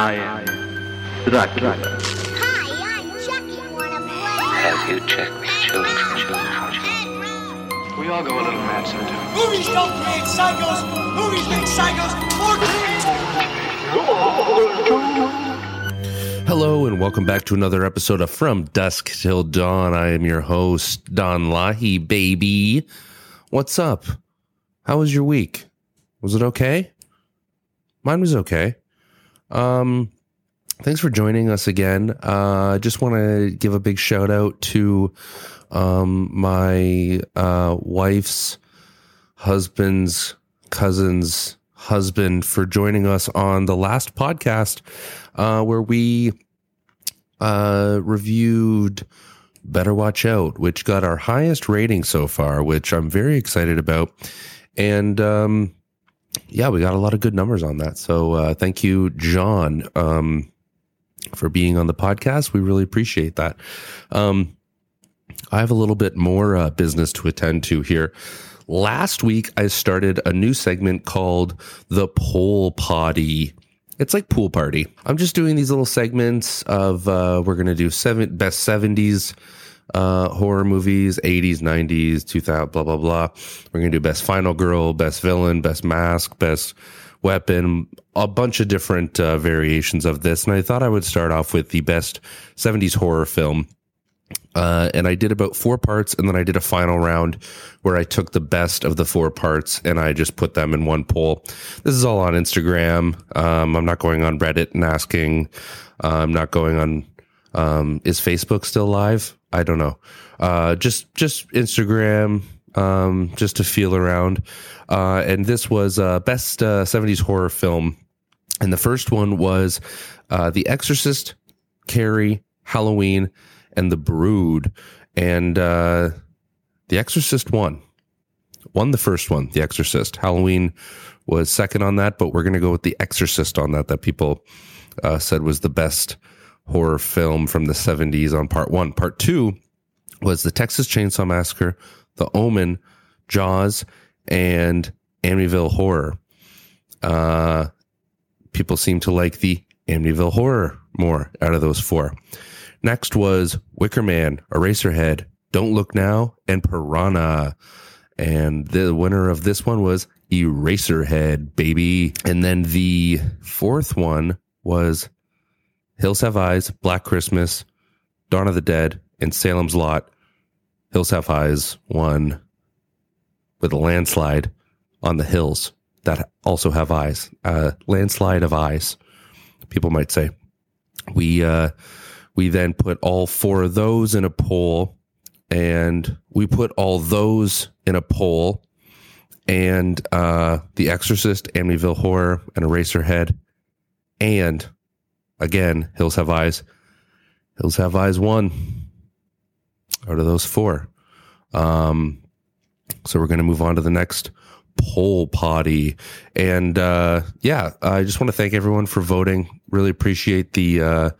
I am Dracula. Hi, I'm Chucky. Wanna play? Have you checked children, children, We all go a little mad sometimes. Movies don't create psychos. Movies make psychos more creative. Hello and welcome back to another episode of From Dusk Till Dawn. I am your host, Don Lahey, baby. What's up? How was your week? Was it okay? Mine was okay. Um, thanks for joining us again. Uh, I just want to give a big shout out to um, my uh, wife's husband's cousin's husband for joining us on the last podcast uh, where we uh, reviewed Better Watch Out, which got our highest rating so far, which I'm very excited about. And um, yeah, we got a lot of good numbers on that. So uh, thank you, John, um, for being on the podcast. We really appreciate that. Um, I have a little bit more uh, business to attend to here. Last week, I started a new segment called the Poll Potty. It's like pool party. I'm just doing these little segments of uh, we're gonna do seven best 70s uh, horror movies, 80s, 90s, 2000, blah blah blah. We're gonna do best final girl, best villain, best mask, best weapon, a bunch of different uh, variations of this. And I thought I would start off with the best 70s horror film. Uh, and I did about four parts, and then I did a final round where I took the best of the four parts and I just put them in one poll. This is all on Instagram. Um, I'm not going on Reddit and asking. Uh, I'm not going on. Um, is Facebook still live? I don't know. Uh, just just Instagram, um, just to feel around. Uh, and this was uh, best uh, 70s horror film, and the first one was uh, The Exorcist, Carrie, Halloween, and The Brood. And uh, The Exorcist won. Won the first one, The Exorcist. Halloween was second on that, but we're going to go with The Exorcist on that, that people uh, said was the best horror film from the 70s on part one. Part two was The Texas Chainsaw Massacre, The Omen, Jaws, and Amityville Horror. Uh, people seem to like the Amityville Horror more out of those four. Next was Wicker Man, Eraserhead, Don't Look Now, and Piranha. And the winner of this one was Eraserhead, baby. And then the fourth one was Hills Have Eyes, Black Christmas, Dawn of the Dead, and Salem's Lot. Hills Have Eyes won with a landslide on the hills that also have eyes. Uh, landslide of eyes, people might say. We uh, we then put all four of those in a poll, and we put all those in a poll, and uh, The Exorcist, Amityville Horror, and Eraserhead, and again, Hills Have Eyes. Hills Have Eyes one out of those four. Um, so we're going to move on to the next poll potty. And uh, yeah, I just want to thank everyone for voting. Really appreciate the uh,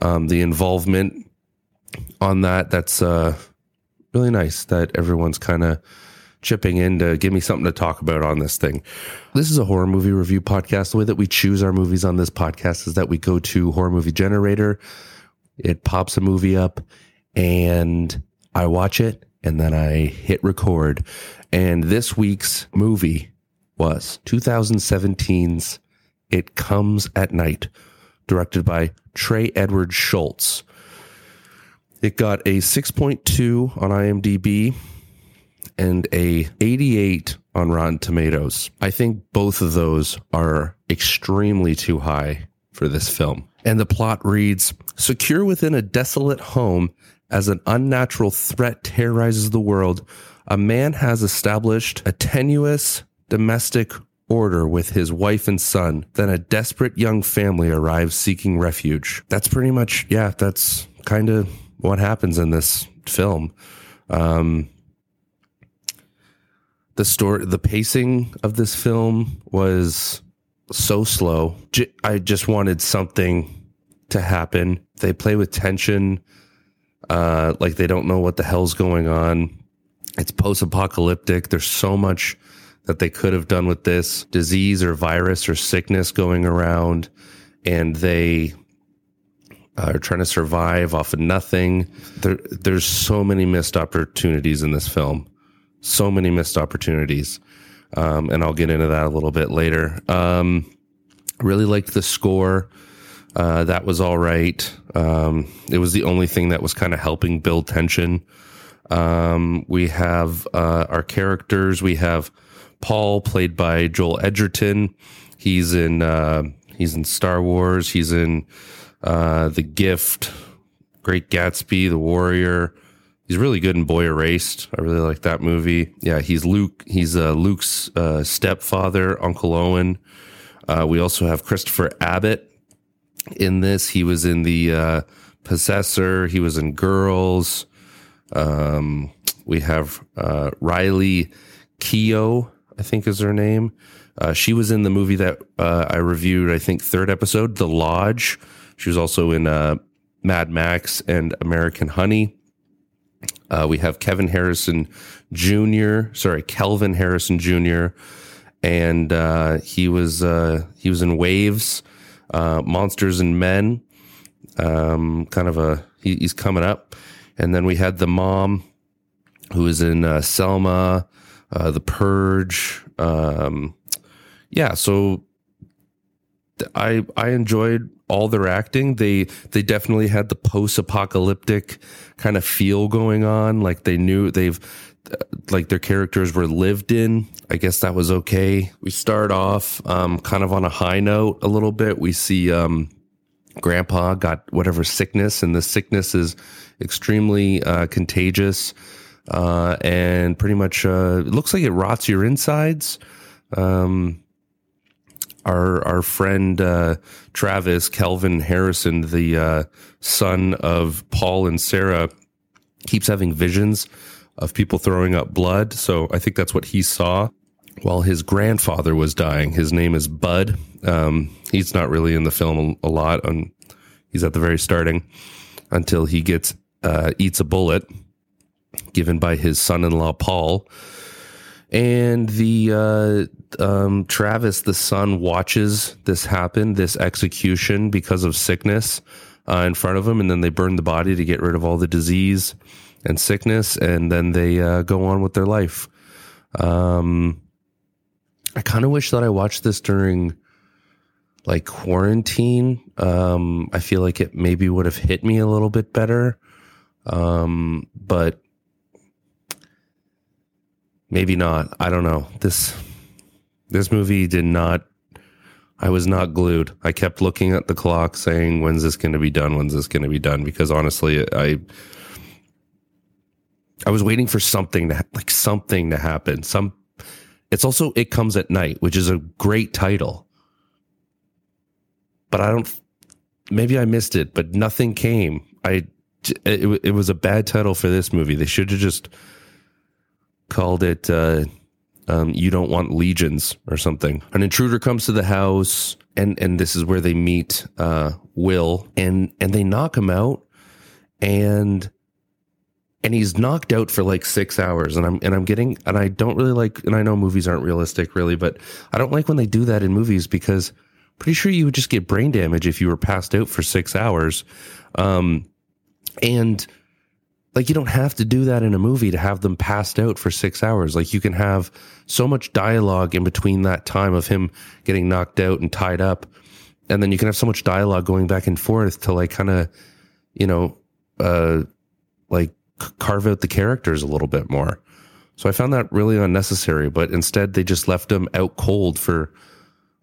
um, the involvement on that. That's uh, really nice that everyone's kind of chipping in to give me something to talk about on this thing. This is a horror movie review podcast. The way that we choose our movies on this podcast is that we go to Horror Movie Generator. It pops a movie up and I watch it and then I hit record. And this week's movie was 2017's It Comes at Night, directed by Trey Edward Shults. It got a 6.2 on IMDb and a 88 on Rotten Tomatoes. I think both of those are extremely too high for this film. And the plot reads Secure within a desolate home as an unnatural threat terrorizes the world, a man has established a tenuous domestic order with his wife and son. Then a desperate young family arrives seeking refuge. That's pretty much, yeah, that's kind of what happens in this film. Um, the story, the pacing of this film was so slow. J- I just wanted something to happen. They play with tension, uh, like they don't know what the hell's going on. It's post apocalyptic. There's so much that they could have done with this disease or virus or sickness going around. and they are trying to survive off of nothing. There, there's so many missed opportunities in this film, so many missed opportunities, um, and I'll get into that a little bit later. Um, really liked the score. Uh, that was all right. Um, it was the only thing that was kind of helping build tension. Um, we have uh, our characters. We have Paul, played by Joel Edgerton. He's in uh, he's in Star Wars. He's in uh, The Gift, Great Gatsby, The Warrior. He's really good in Boy Erased. I really like that movie. Yeah, he's Luke. He's uh, Luke's uh, stepfather, Uncle Owen. Uh, we also have Christopher Abbott in this. He was in the uh, Possessor. He was in Girls. Um, we have uh, Riley Keough, I think is her name. Uh, she was in the movie that I reviewed, I think, third episode, The Lodge. She was also in Mad Max and American Honey. Uh, we have Kevin Harrison Jr. Sorry, Kelvin Harrison Jr. And uh, he was uh, he was in Waves, Monsters and Men. Um, kind of a he, he's coming up. And then we had the mom who was in Selma, The Purge. Um, yeah, so I I enjoyed all their acting. They they definitely had the post apocalyptic kind of feel going on. Like they knew they've like their characters were lived in. I guess that was okay. We start off um, kind of on a high note a little bit. We see um, Grandpa got whatever sickness, and the sickness is extremely uh, contagious, uh, and pretty much uh, it looks like it rots your insides. Um, our our friend uh, Travis Kelvin Harrison, the uh, son of Paul and Sarah, keeps having visions of people throwing up blood. So I think that's what he saw while his grandfather was dying. His name is Bud. Um, he's not really in the film a, lot. and he's at the very starting until he gets uh, eats a bullet given by his son-in-law Paul and the uh, um, Travis, the son, watches this happen, this execution because of sickness uh, in front of him, and then they burn the body to get rid of all the disease and sickness, and then they uh, go on with their life. Um, I kind of wish that I watched this during like quarantine. Um, I feel like it maybe would have hit me a little bit better. Um, but maybe not. I don't know. This this movie did not I was not glued. I kept looking at the clock saying when's this going to be done? When's this going to be done? Because honestly, I I was waiting for something to like something to happen. Some it's also it comes at night, which is a great title. But I don't maybe I missed it, but nothing came. I it, it was a bad title for this movie. They should have just called it uh, um, "You Don't Want Legions" or something. An intruder comes to the house, and and this is where they meet uh, Will, and and they knock him out, and and he's knocked out for like six hours, and I'm and I'm getting and I don't really like, and I know movies aren't realistic really, but I don't like when they do that in movies because pretty sure you would just get brain damage if you were passed out for six hours, um, and like you don't have to do that in a movie to have them passed out for six hours. Like you can have so much dialogue in between that time of him getting knocked out and tied up. And then you can have so much dialogue going back and forth to like kind of, you know, uh, like carve out the characters a little bit more. So I found that really unnecessary, but instead they just left him out cold for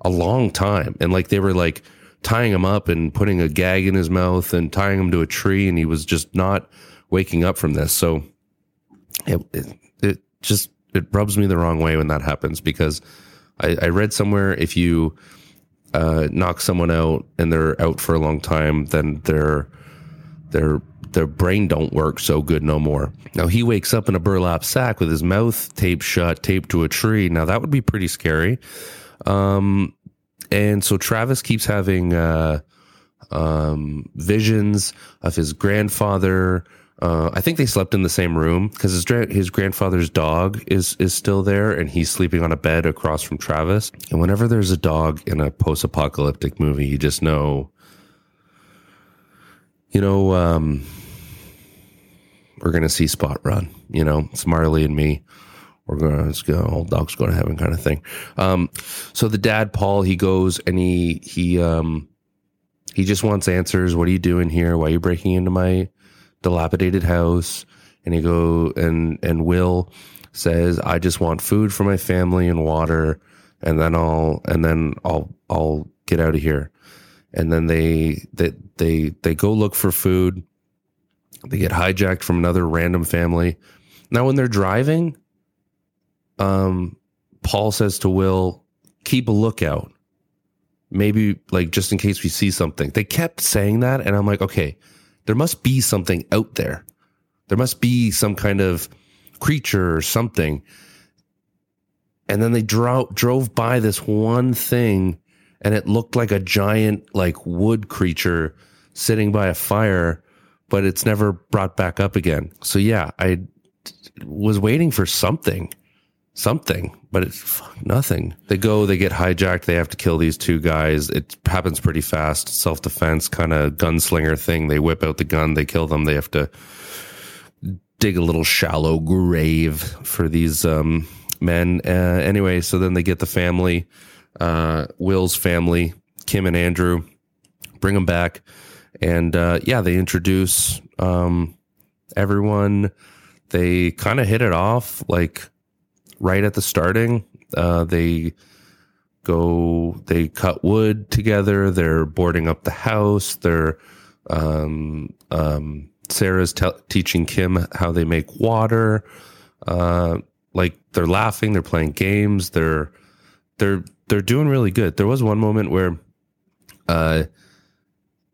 a long time. And like they were like tying him up and putting a gag in his mouth and tying him to a tree. And he was just not, waking up from this. So it, it, it just, it rubs me the wrong way when that happens because I, I read somewhere if you uh, knock someone out and they're out for a long time, then their their their brain don't work so good no more. Now he wakes up in a burlap sack with his mouth taped shut, taped to a tree. Now that would be pretty scary. Um, and so Travis keeps having uh, um, visions of his grandfather Uh, I think they slept in the same room because his his grandfather's dog is is still there, and he's sleeping on a bed across from Travis. And whenever there's a dog in a post apocalyptic movie, you just know, you know, um, we're gonna see Spot run. You know, it's Marley and me. We're gonna let's go. Old dogs going to heaven, kind of thing. Um, so the dad Paul, he goes and he he um he just wants answers. What are you doing here? Why are you breaking into my dilapidated house? And he go and and Will says, I just want food for my family and water, and then I'll and then I'll I'll get out of here. And then they they they they go look for food. They get hijacked from another random family. Now when they're driving, um, Paul says to Will, keep a lookout. Maybe like just in case we see something. They kept saying that, and I'm like, okay, there must be something out there. There must be some kind of creature or something. And then they dro- drove by this one thing, and it looked like a giant, like wood creature sitting by a fire, but it's never brought back up again. So yeah, I was waiting for something something, but it's nothing. They go, they get hijacked, they have to kill these two guys. It happens pretty fast. Self defense kind of gunslinger thing. They whip out the gun, they kill them. They have to dig a little shallow grave for these um, men. Uh, anyway, so then they get the family, uh, Will's family, Kim and Andrew, bring them back. And uh, yeah, they introduce um, everyone. They kind of hit it off like right at the starting. Uh, they go, they cut wood together. They're boarding up the house. They're, um, um, Sarah's te- teaching Kim how they make water. Uh, like they're laughing, they're playing games, they're, they're, they're doing really good. There was one moment where, uh,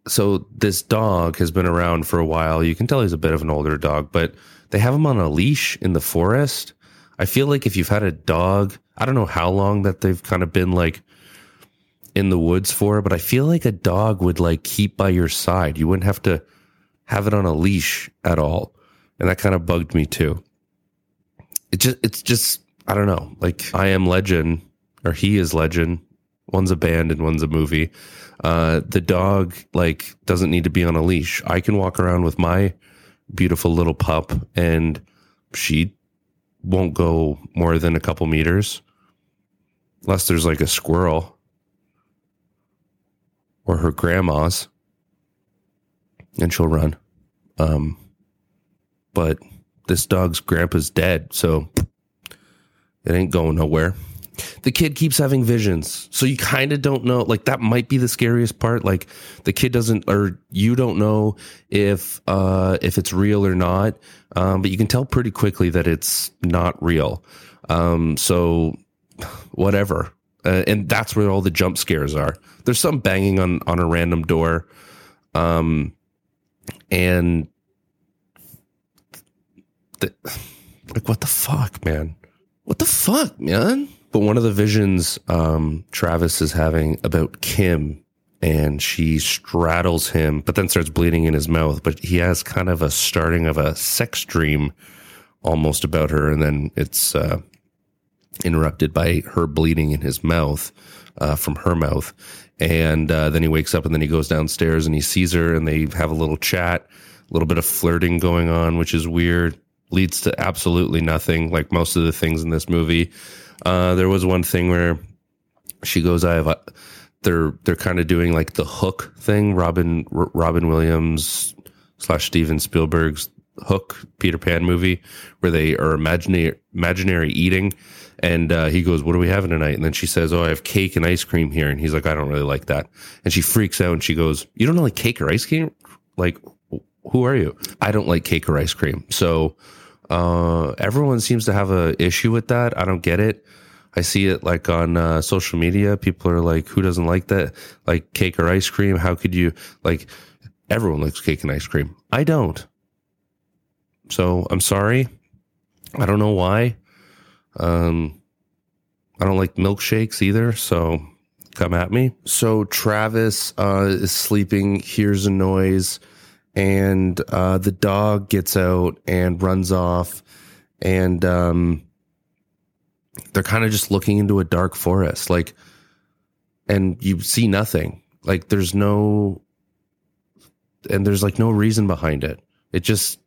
so this dog has been around for a while. You can tell he's a bit of an older dog, but they have him on a leash in the forest I feel like if you've had a dog, I don't know how long that they've kind of been like in the woods for, but I feel like a dog would like keep by your side. You wouldn't have to have it on a leash at all. And that kind of bugged me too. It just, it's just, I don't know. Like I am legend or he is legend. One's a band and one's a movie. Uh, the dog like doesn't need to be on a leash. I can walk around with my beautiful little pup and she won't go more than a couple meters unless there's like a squirrel or her grandma's and she'll run. Um but this dog's grandpa's dead so it ain't going nowhere the kid keeps having visions. So you kind of don't know like that might be the scariest part. Like the kid doesn't or you don't know if uh if it's real or not um but you can tell pretty quickly that it's not real. Um so whatever. Uh, and that's where all the jump scares are. There's some banging on on a random door. Um and the, like what the fuck man? What the fuck man but one of the visions um, Travis is having about Kim, and she straddles him, but then starts bleeding in his mouth. But he has kind of a starting of a sex dream almost about her, and then it's uh, interrupted by her bleeding in his mouth uh, from her mouth. And uh, then he wakes up, and then he goes downstairs and he sees her, and they have a little chat, a little bit of flirting going on, which is weird. Leads to absolutely nothing, like most of the things in this movie. Uh, there was one thing where she goes, "I have." A, they're they're kind of doing like the Hook thing, Robin R- Robin Williams slash Steven Spielberg's Hook Peter Pan movie, where they are imaginary imaginary eating. And uh, he goes, "What are we having tonight?" And then she says, "Oh, I have cake and ice cream here." And he's like, "I don't really like that." And she freaks out and she goes, "You don't like cake or ice cream? Like, who are you? I don't like cake or ice cream." So uh, everyone seems to have a issue with that. I don't get it. I see it like on uh, social media. People are like, "Who doesn't like that? Like cake or ice cream? How could you like?" Everyone likes cake and ice cream. I don't. So I'm sorry. I don't know why. Um, I don't like milkshakes either. So come at me. So Travis uh, is sleeping, hears a noise, and uh, the dog gets out and runs off, and um, they're kind of just looking into a dark forest, like, and you see nothing. Like, there's no, and there's like no reason behind it. It just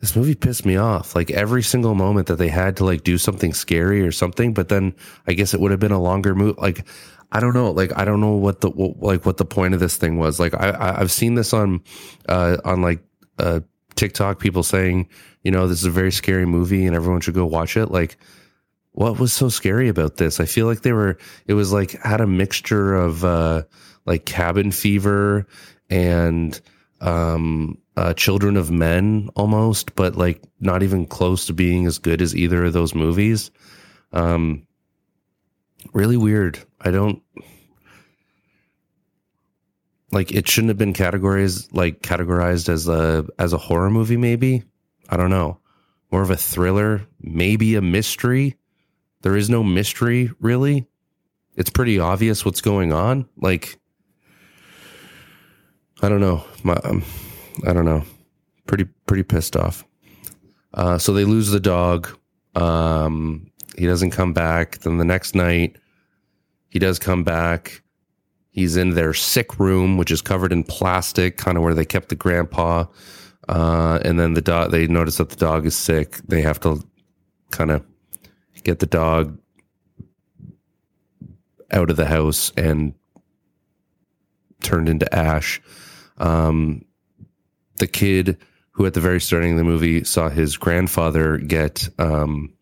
this movie pissed me off. Like every single moment that they had to like do something scary or something, but then I guess it would have been a longer movie. Like I don't know. Like I don't know what the what, like what the point of this thing was. Like I, I've seen this on uh on like uh TikTok people saying you know this is a very scary movie and everyone should go watch it. Like what was so scary about this? I feel like they were. It was like had a mixture of uh like cabin fever and um uh, Children of Men almost, but like not even close to being as good as either of those movies. Um, really weird. I don't like it shouldn't have been categorized like categorized as a as a horror movie maybe. I don't know. More of a thriller, maybe a mystery. There is no mystery really. It's pretty obvious what's going on. Like I don't know. My um, I don't know. Pretty pretty pissed off. Uh, so they lose the dog. Um, he doesn't come back. Then the next night, he does come back. He's in their sick room, which is covered in plastic, kind of where they kept the grandpa. Uh, and then the dog, they notice that the dog is sick. They have to kind of get the dog out of the house and turned into ash. Um, the kid who at the very starting of the movie saw his grandfather get um,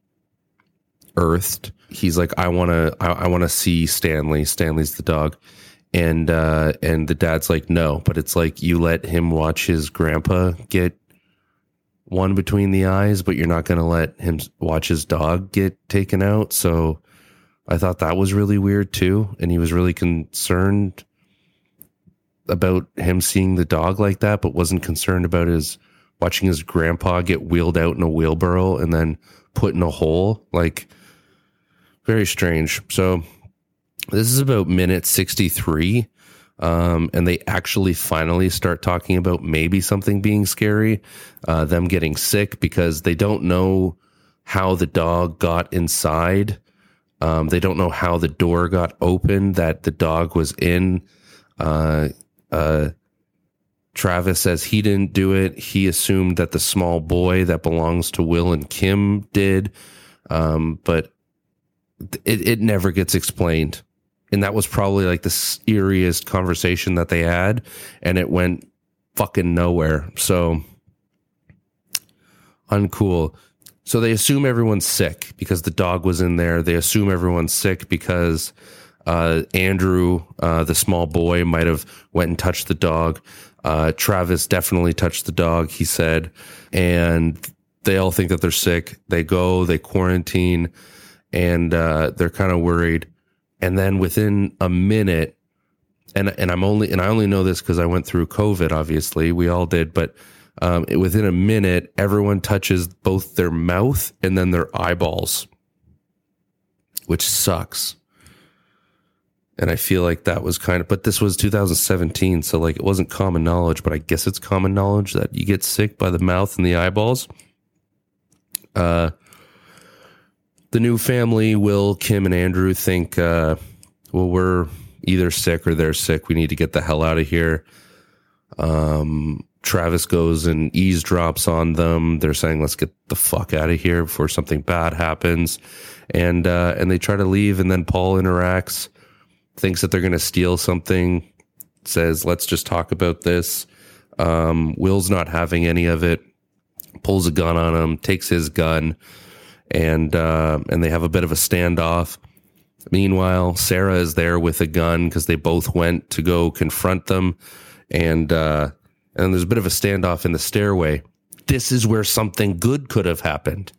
earthed. He's like, I want to, I, I want to see Stanley. Stanley's the dog, and uh, and the dad's like, no, but it's like you let him watch his grandpa get one between the eyes, but you're not going to let him watch his dog get taken out. So I thought that was really weird too, and he was really concerned about him seeing the dog like that, but wasn't concerned about his watching his grandpa get wheeled out in a wheelbarrow and then put in a hole. Like, very strange. So, this is about minute 63. Um, and they actually finally start talking about maybe something being scary, uh, them getting sick because they don't know how the dog got inside. Um, they don't know how the door got open that the dog was in. Uh, uh, Travis says he didn't do it. He assumed that the small boy that belongs to Will and Kim did, um, but it, it never gets explained. And that was probably like the eeriest conversation that they had, and it went fucking nowhere. So uncool. So they assume everyone's sick because the dog was in there. They assume everyone's sick because uh, Andrew, uh, the small boy, might have went and touched the dog. Uh, Travis definitely touched the dog. He said, and they all think that they're sick. They go, they quarantine, and uh, they're kind of worried. And then within a minute, and and I'm only and I only know this because I went through COVID. Obviously, we all did, but um, within a minute, everyone touches both their mouth and then their eyeballs, which sucks. And I feel like that was kind of, but this was 2017. So like it wasn't common knowledge, but I guess it's common knowledge that you get sick by the mouth and the eyeballs. Uh, the new family, Will, Kim, and Andrew think, uh, well, we're either sick or they're sick. We need to get the hell out of here. Um, Travis goes and eavesdrops on them. They're saying, let's get the fuck out of here before something bad happens. And, uh, and they try to leave. And then Paul interacts thinks that they're going to steal something, says, let's just talk about this. Um, Will's not having any of it, pulls a gun on him, takes his gun, and, uh, and they have a bit of a standoff. Meanwhile, Sarah is there with a gun because they both went to go confront them. And, uh, and there's a bit of a standoff in the stairway. This is where something good could have happened.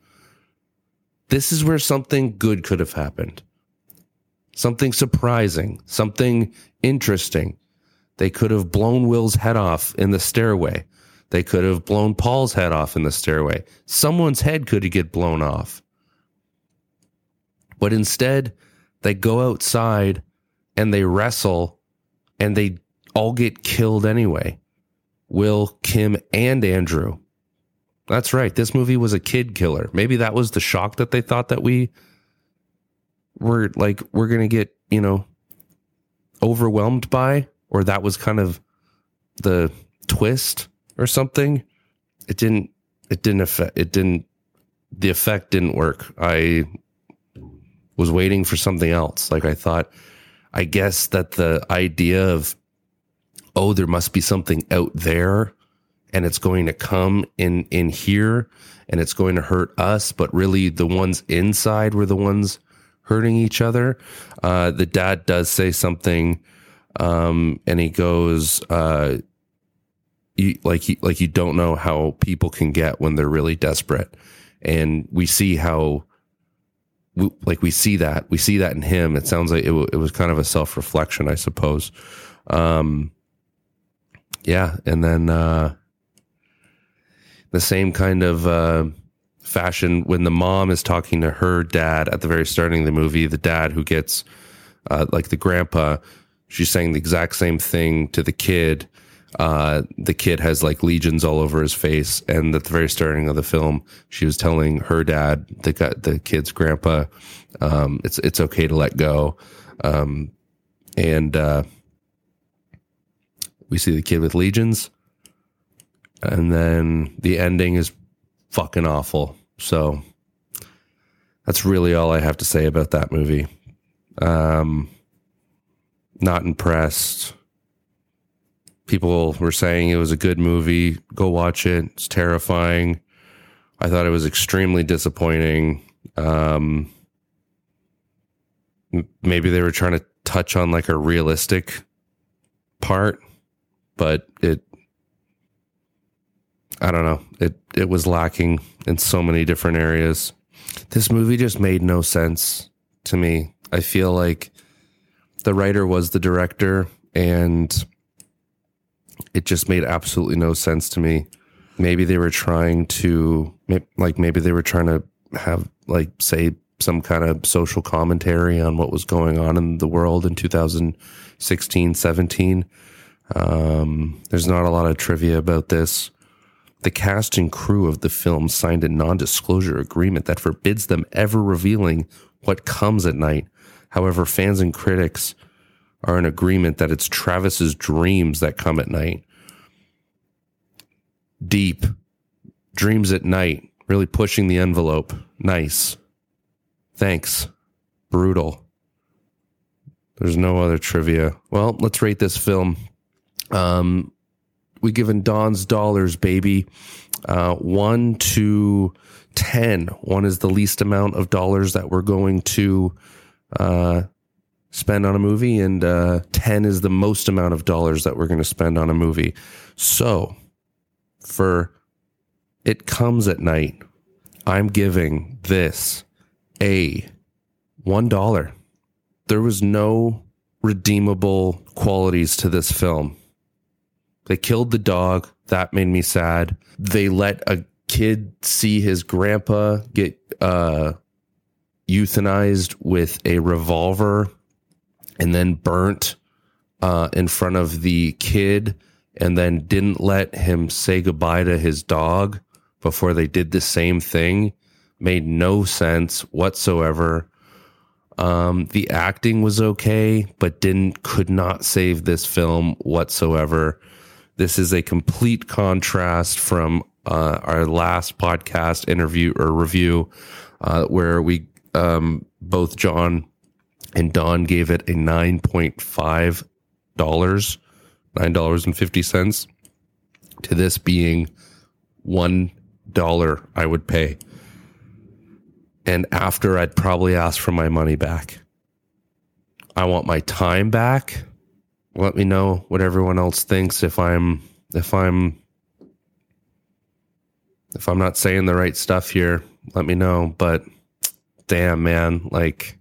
This is where something good could have happened something surprising, something interesting. They could have blown Will's head off in the stairway. They could have blown Paul's head off in the stairway. Someone's head could get blown off. But instead, they go outside and they wrestle and they all get killed anyway. Will, Kim, and Andrew. That's right. This movie was a kid killer. Maybe that was the shock that they thought that we were like, we're going to get, you know, overwhelmed by, or that was kind of the twist or something. It didn't, it didn't affect, it didn't, the effect didn't work. I was waiting for something else. Like I thought, I guess that the idea of, oh, there must be something out there and it's going to come in in here and it's going to hurt us but really the ones inside were the ones hurting each other uh, the dad does say something um, and he goes uh, you, like he, like you don't know how people can get when they're really desperate. And we see how we, like we see that we see that in him. It sounds like it, w- it was kind of a self-reflection i suppose. Um, yeah and then uh, the same kind of uh, fashion when the mom is talking to her dad at the very starting of the movie, the dad who gets uh, like the grandpa, she's saying the exact same thing to the kid. Uh, the kid has like lesions all over his face, and at the very starting of the film, she was telling her dad, the the kid's grandpa, um, it's it's okay to let go, um, and uh, we see the kid with lesions and then the ending is fucking awful. So that's really all I have to say about that movie. Um, not impressed. People were saying it was a good movie. Go watch it. It's terrifying. I thought it was extremely disappointing. Um, maybe they were trying to touch on like a realistic part, but it I don't know. It it was lacking in so many different areas. This movie just made no sense to me. I feel like the writer was the director and it just made absolutely no sense to me. Maybe they were trying to like maybe they were trying to have like say some kind of social commentary on what was going on in the world in 2016 17 um, there's not a lot of trivia about this the cast and crew of the film signed a non disclosure agreement that forbids them ever revealing what comes at night. However, fans and critics are in agreement that it's Travis's dreams that come at night. Deep. Dreams at night. Really pushing the envelope. Nice. Thanks. Brutal. There's no other trivia. Well, let's rate this film. Um, we given Don's dollars, baby. Uh, one to 10. One is the least amount of dollars that we're going to uh, spend on a movie, and uh, 10 is the most amount of dollars that we're going to spend on a movie. So for It Comes at Night, I'm giving this a $1. There was no redeemable qualities to this film. They killed the dog. That made me sad. They let a kid see his grandpa get uh, euthanized with a revolver and then burnt uh, in front of the kid and then didn't let him say goodbye to his dog before they did the same thing made no sense whatsoever. Um, the acting was okay, but didn't could not save this film whatsoever. This is a complete contrast from uh, our last podcast interview or review, uh, where we um, both John and Don gave it a nine point five dollars, nine dollars and fifty cents, to this being one dollar I would pay. And after I'd probably ask for my money back. I want my time back let me know what everyone else thinks if I'm if I'm if I'm not saying the right stuff here, let me know, but damn man, like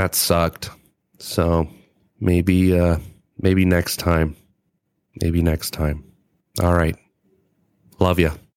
that sucked. So maybe uh maybe next time. Maybe next time. All right. Love you.